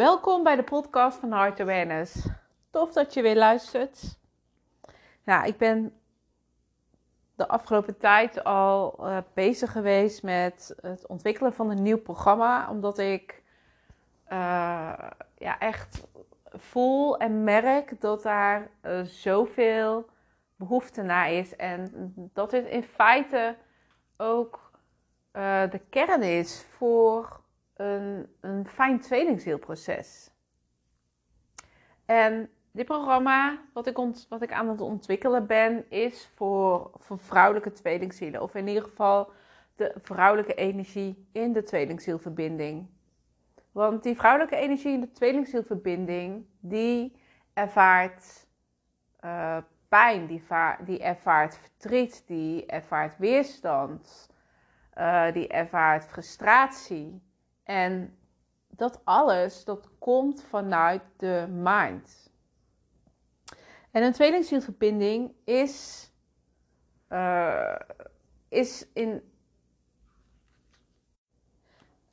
Welkom bij de podcast van Heart Awareness. Tof dat je weer luistert. Nou, ik ben de afgelopen tijd al uh, bezig geweest met het ontwikkelen van een nieuw programma, omdat ik uh, ja, echt voel en merk dat daar uh, zoveel behoefte naar is en dat dit in feite ook de kern is voor een, een fijn tweelingzielproces. En dit programma, wat ik, wat ik aan het ontwikkelen ben, is voor, voor vrouwelijke tweelingzielen. Of in ieder geval de vrouwelijke energie in de tweelingzielverbinding. Want die vrouwelijke energie in de tweelingzielverbinding, die ervaart uh, pijn, die, die, ervaart verdriet, die ervaart weerstand, uh, die ervaart frustratie. En dat alles, dat komt vanuit de mind. En een tweelingzielverbinding is, uh, is in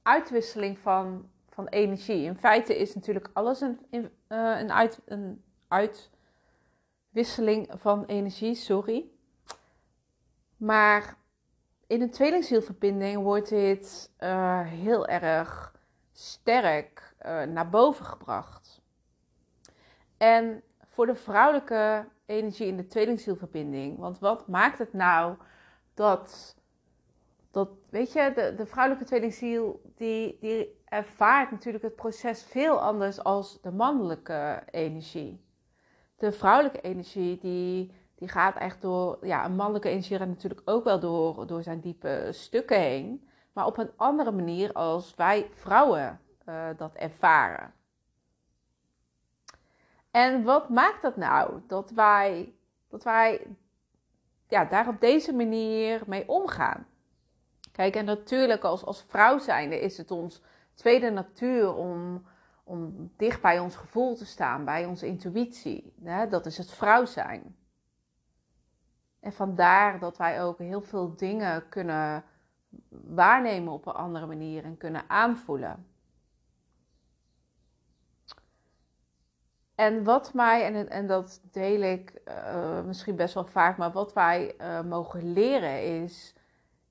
uitwisseling van, van energie. In feite is natuurlijk alles een, uh, een, uit, een uitwisseling van energie, sorry. Maar in een tweelingzielverbinding wordt dit uh, heel erg sterk uh, naar boven gebracht. En voor de vrouwelijke energie in de tweelingzielverbinding, want wat maakt het nou dat, dat weet je, de, de vrouwelijke tweelingziel, die, die ervaart natuurlijk het proces veel anders als de mannelijke energie. De vrouwelijke energie, die die gaat echt door, ja, een mannelijke energie natuurlijk ook wel door, door zijn diepe stukken heen. Maar op een andere manier als wij vrouwen uh, dat ervaren. En wat maakt dat nou? Dat wij, dat wij ja, daar op deze manier mee omgaan. Kijk, en natuurlijk als, als vrouw zijnde is het ons tweede natuur om, om dicht bij ons gevoel te staan, bij onze intuïtie. Dat is het vrouw zijn. En vandaar dat wij ook heel veel dingen kunnen waarnemen op een andere manier en kunnen aanvoelen. En wat mij, en, en dat deel ik uh, misschien best wel vaak, maar wat wij uh, mogen leren is,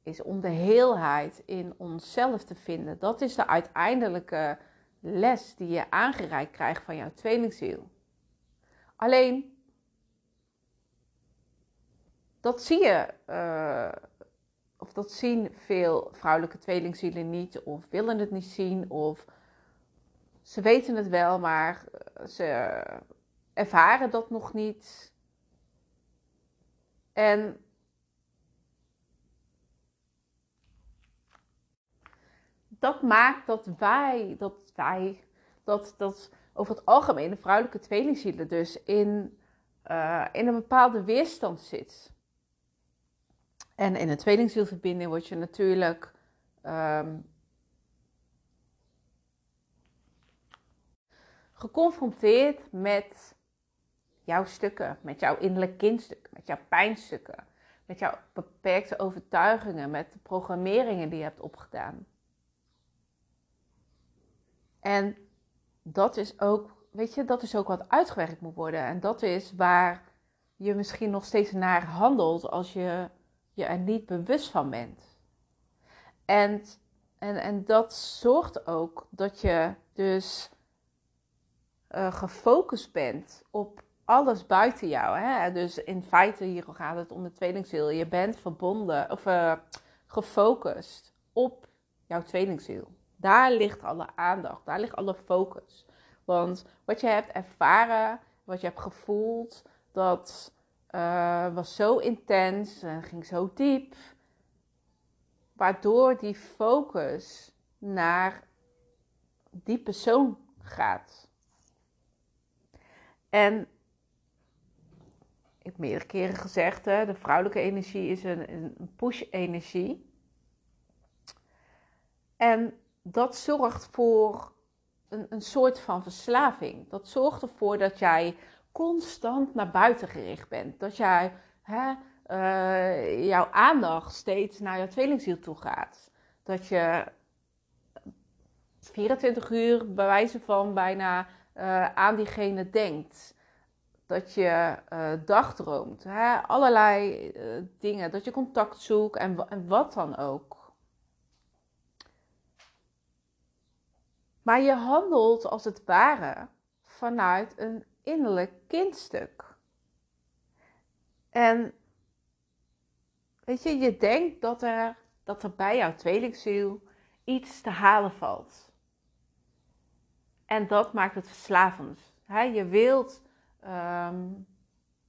is om de heelheid in onszelf te vinden. Dat is de uiteindelijke les die je aangereikt krijgt van jouw tweelingziel. Alleen dat zie je, uh, of dat zien veel vrouwelijke tweelingzielen niet, of willen het niet zien, of ze weten het wel, maar ze ervaren dat nog niet. En dat maakt dat wij, dat wij, dat, dat over het algemeen de vrouwelijke tweelingzielen dus in, uh, in een bepaalde weerstand zit. En in een tweelingzielverbinding word je natuurlijk um, geconfronteerd met jouw stukken, met jouw innerlijke kindstukken, met jouw pijnstukken, met jouw beperkte overtuigingen, met de programmeringen die je hebt opgedaan. En dat is ook, weet je, dat is ook wat uitgewerkt moet worden. En dat is waar je misschien nog steeds naar handelt als je je er niet bewust van bent. En, en, en dat zorgt ook dat je dus uh, gefocust bent op alles buiten jou. Hè? Dus in feite hier gaat het om de tweelingziel. Je bent verbonden of uh, gefocust op jouw tweelingziel. Daar ligt alle aandacht, daar ligt alle focus. Want wat je hebt ervaren, wat je hebt gevoeld, dat uh, was zo intens en ging zo diep. Waardoor die focus naar die persoon gaat. En ik heb meerdere keren gezegd, hè, de vrouwelijke energie is een, een push-energie. En dat zorgt voor een, een soort van verslaving. Dat zorgt ervoor dat jij constant naar buiten gericht bent. Dat jij, hè, uh, jouw aandacht steeds naar jouw tweelingziel toe gaat. Dat je 24 uur bij wijze van bijna uh, aan diegene denkt. Dat je uh, dagdroomt. Hè? Allerlei dingen. Dat je contact zoekt en, en wat dan ook. Maar je handelt als het ware vanuit een innerlijk kindstuk. En weet je, je denkt dat er, dat er bij jouw tweelingziel iets te halen valt. En dat maakt het verslavend. je wilt, ehm,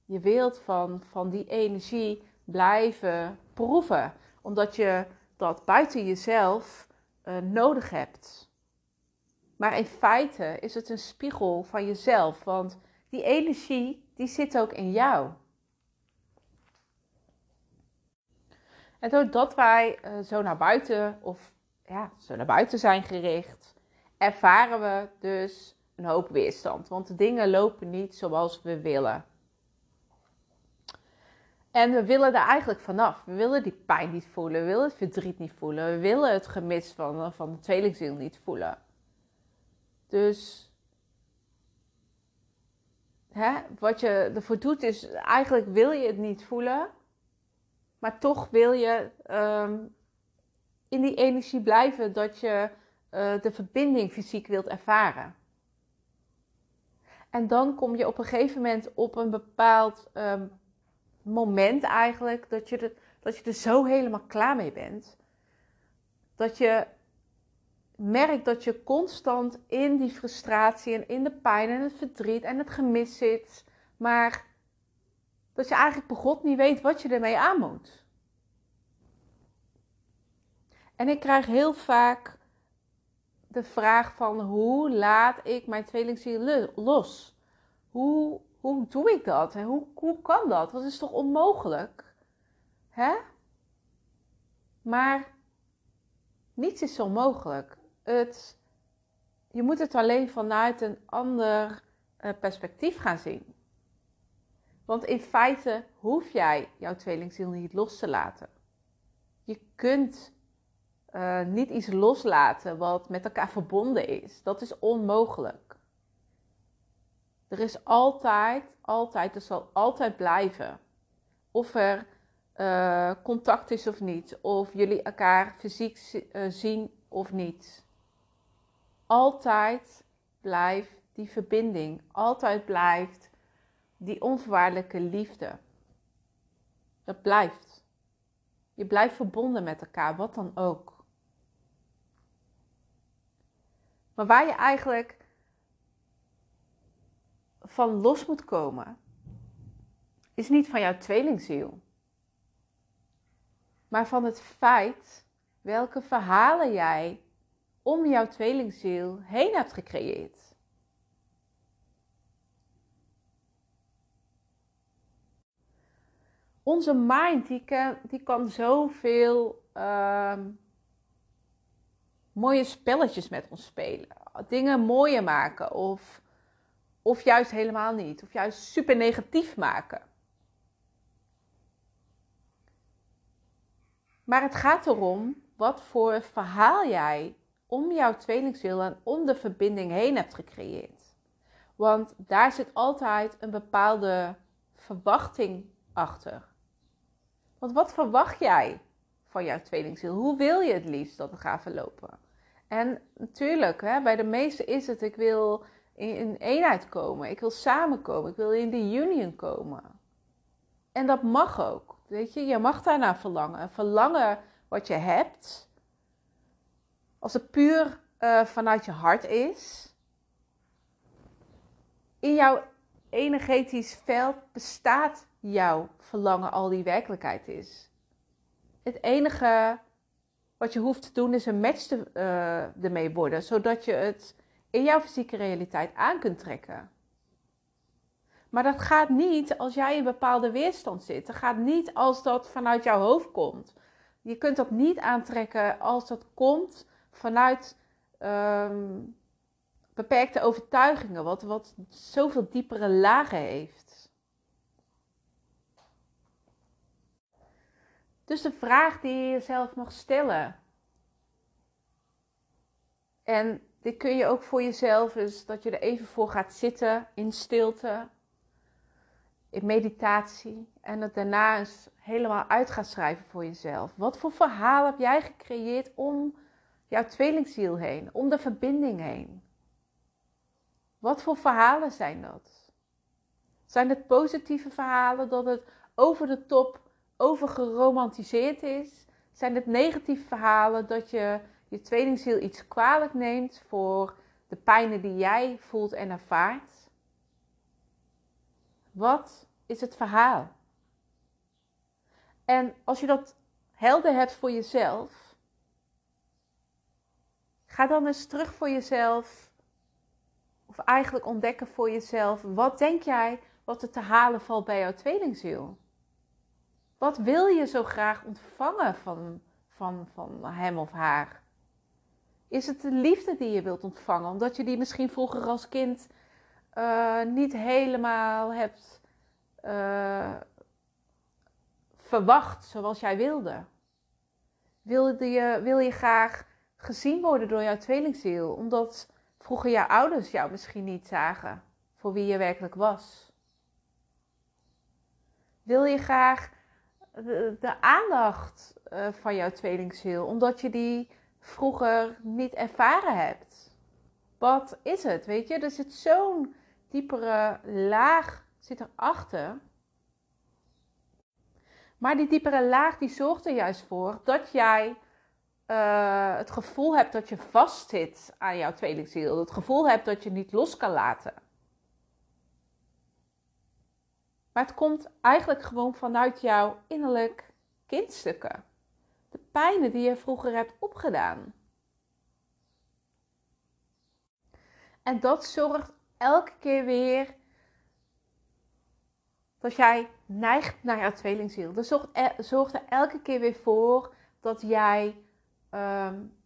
je wilt van, van die energie blijven proeven, omdat je dat buiten jezelf uh, nodig hebt. Maar in feite is het een spiegel van jezelf, want die energie die zit ook in jou. En doordat wij uh, zo naar buiten of ja, zo naar buiten zijn gericht, ervaren we dus een hoop weerstand. Want de dingen lopen niet zoals we willen. En we willen er eigenlijk vanaf. We willen die pijn niet voelen. We willen het verdriet niet voelen. We willen het gemis van, van de tweelingziel niet voelen. Dus wat je ervoor doet is, eigenlijk wil je het niet voelen. Maar toch wil je ehm, in die energie blijven dat je uh, de verbinding fysiek wilt ervaren. En dan kom je op een gegeven moment op een bepaald um, moment eigenlijk dat je, dat je er zo helemaal klaar mee bent. Dat je merkt dat je constant in die frustratie en in de pijn en het verdriet en het gemis zit. Maar dat je eigenlijk bij God niet weet wat je ermee aan moet. En ik krijg heel vaak de vraag van hoe laat ik mijn tweelingziel los? Hoe, hoe doe ik dat? Hoe, hoe kan dat? Dat is toch onmogelijk? Hè? Maar niets is onmogelijk. Het, je moet het alleen vanuit een ander uh, perspectief gaan zien. Want in feite hoef jij jouw tweelingziel niet los te laten. Je kunt uh, niet iets loslaten wat met elkaar verbonden is. Dat is onmogelijk. Er is altijd, altijd, er zal altijd blijven. Of er uh, contact is of niet. Of jullie elkaar fysiek zien of niet. Altijd blijft die verbinding. Altijd blijft die onvoorwaardelijke liefde. Dat blijft. Je blijft verbonden met elkaar, wat dan ook. Maar waar je eigenlijk van los moet komen, is niet van jouw tweelingziel, maar van het feit welke verhalen jij om jouw tweelingziel heen hebt gecreëerd. Onze mind die kan, die kan zoveel uh, mooie spelletjes met ons spelen. Dingen mooier maken of, of juist helemaal niet. Of juist super negatief maken. Maar het gaat erom wat voor verhaal jij om jouw tweelingziel en om de verbinding heen hebt gecreëerd. Want daar zit altijd een bepaalde verwachting achter. Want wat verwacht jij van jouw tweelingziel? Hoe wil je het liefst dat het gaat verlopen? En natuurlijk, hè, bij de meesten is het, ik wil in eenheid komen, ik wil samenkomen, ik wil in de union komen. En dat mag ook, weet je, je mag daarna verlangen. Verlangen wat je hebt, als het puur uh, vanuit je hart is, in jouw energetisch veld bestaat jouw verlangen al die werkelijkheid is. Het enige wat je hoeft te doen is een match te, uh, ermee worden, zodat je het in jouw fysieke realiteit aan kunt trekken. Maar dat gaat niet als jij in bepaalde weerstand zit. Dat gaat niet als dat vanuit jouw hoofd komt. Je kunt dat niet aantrekken als dat komt vanuit um, beperkte overtuigingen, wat, wat zoveel diepere lagen heeft. Dus de vraag die je jezelf mag stellen. En dit kun je ook voor jezelf, dus dat je er even voor gaat zitten in stilte, in meditatie. En het daarna eens helemaal uit gaat schrijven voor jezelf. Wat voor verhaal heb jij gecreëerd om jouw tweelingziel heen, om de verbinding heen? Wat voor verhalen zijn dat? Zijn het positieve verhalen dat het over de top overgeromantiseerd is? Zijn het negatieve verhalen dat je je tweelingziel iets kwalijk neemt voor de pijnen die jij voelt en ervaart? Wat is het verhaal? En als je dat helder hebt voor jezelf, ga dan eens terug voor jezelf, of eigenlijk ontdekken voor jezelf, wat denk jij wat er te halen valt bij jouw tweelingziel? Wat wil je zo graag ontvangen van, van, van hem of haar? Is het de liefde die je wilt ontvangen? Omdat je die misschien vroeger als kind uh, niet helemaal hebt uh, verwacht zoals jij wilde. Wilde je, wil je graag gezien worden door jouw tweelingziel? Omdat vroeger jouw ouders jou misschien niet zagen voor wie je werkelijk was. Wil je graag de, aandacht uh, van jouw tweelingziel, omdat je die vroeger niet ervaren hebt. Wat is het? Weet je, er zit zo'n diepere laag zit erachter. Maar die diepere laag die zorgt er juist voor dat jij uh, het gevoel hebt dat je vastzit aan jouw tweelingziel. Het gevoel hebt dat je niet los kan laten. Maar het komt eigenlijk gewoon vanuit jouw innerlijk kindstukken de pijnen die je vroeger hebt opgedaan. En dat zorgt elke keer weer dat jij neigt naar jouw tweelingziel. Dat zorgt er elke keer weer voor dat jij um,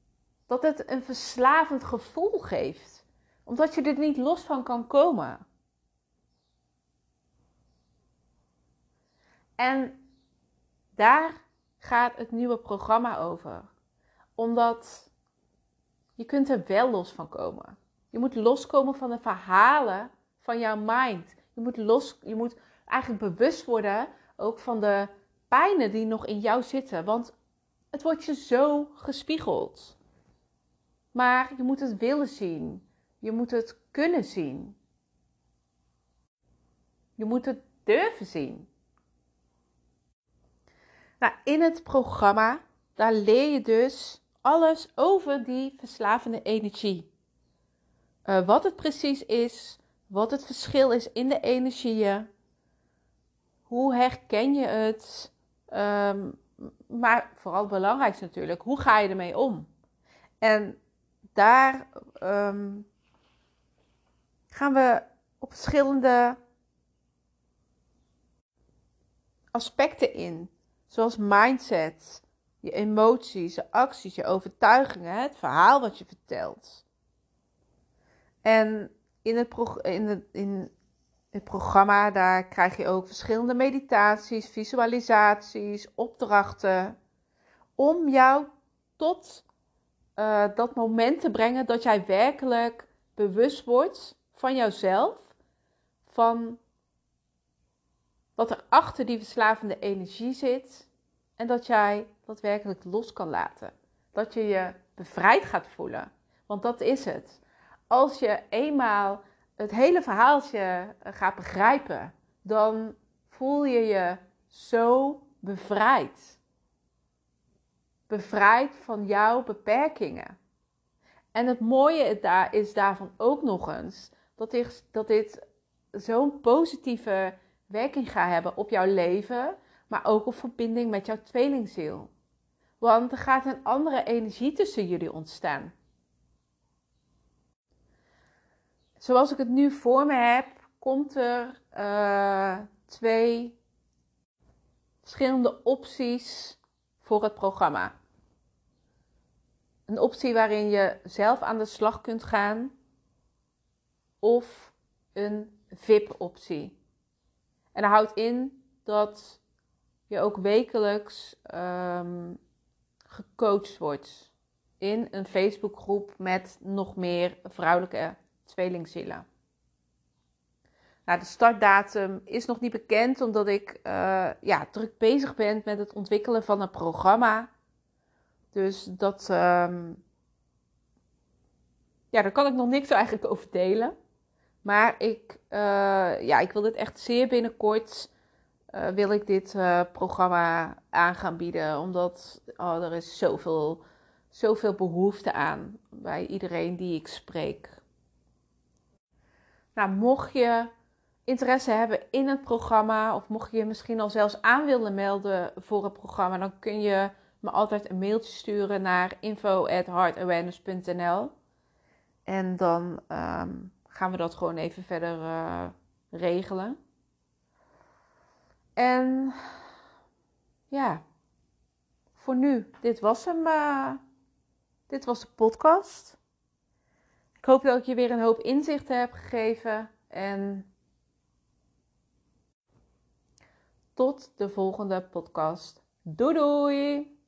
dat het een verslavend gevoel geeft, omdat je er niet los van kan komen. En daar gaat het nieuwe programma over. Omdat je kunt er wel los van komen. Je moet loskomen van de verhalen van jouw mind. Je moet, los, je moet eigenlijk bewust worden ook van de pijnen die nog in jou zitten. Want het wordt je zo gespiegeld. Maar je moet het willen zien. Je moet het kunnen zien. Je moet het durven zien. Nou, in het programma, daar leer je dus alles over die verslavende energie. Uh, wat het precies is, wat het verschil is in de energieën. Hoe herken je het? Um, maar vooral het belangrijkste natuurlijk, hoe ga je ermee om? En daar um, gaan we op verschillende aspecten in. Zoals mindset, je emoties, je acties, je overtuigingen, het verhaal wat je vertelt. En in het, in, in het programma daar krijg je ook verschillende meditaties, visualisaties, opdrachten. Om jou tot uh, dat moment te brengen dat jij werkelijk bewust wordt van jouzelf. Van wat er achter die verslavende energie zit en dat jij dat werkelijk los kan laten. Dat je je bevrijd gaat voelen. Want dat is het. Als je eenmaal het hele verhaaltje eh, gaat begrijpen, dan voel je je zo bevrijd. Bevrijd van jouw beperkingen. En het mooie is daarvan ook nog eens dat dit, dat dit zo'n positieve werking gaat hebben op jouw leven, maar ook op verbinding met jouw tweelingziel. Want er gaat een andere energie tussen jullie ontstaan. Zoals ik het nu voor me heb, komt er uh, twee verschillende opties voor het programma. Een optie waarin je zelf aan de slag kunt gaan, of een VIP-optie. En dat houdt in dat je ook wekelijks um, gecoacht wordt in een Facebookgroep met nog meer vrouwelijke tweelingzielen. Nou, de startdatum is nog niet bekend, omdat ik uh, ja, druk bezig ben met het ontwikkelen van een programma. Dus dat, um, ja, daar kan ik nog niks eigenlijk over delen. Maar ik, uh, ja, ik wil dit echt zeer binnenkort, uh, wil ik dit programma aan gaan bieden. Omdat oh, er is zoveel, zoveel behoefte aan bij iedereen die ik spreek. Nou, mocht je interesse hebben in het programma, of mocht je je misschien al zelfs aan willen melden voor het programma, dan kun je me altijd een mailtje sturen naar info@heartawareness.nl en dan um, gaan we dat gewoon even verder uh, regelen. En ja, voor nu, dit was hem. Uh, dit was de podcast. Ik hoop dat ik je weer een hoop inzichten heb gegeven. En tot de volgende podcast. Doei doei!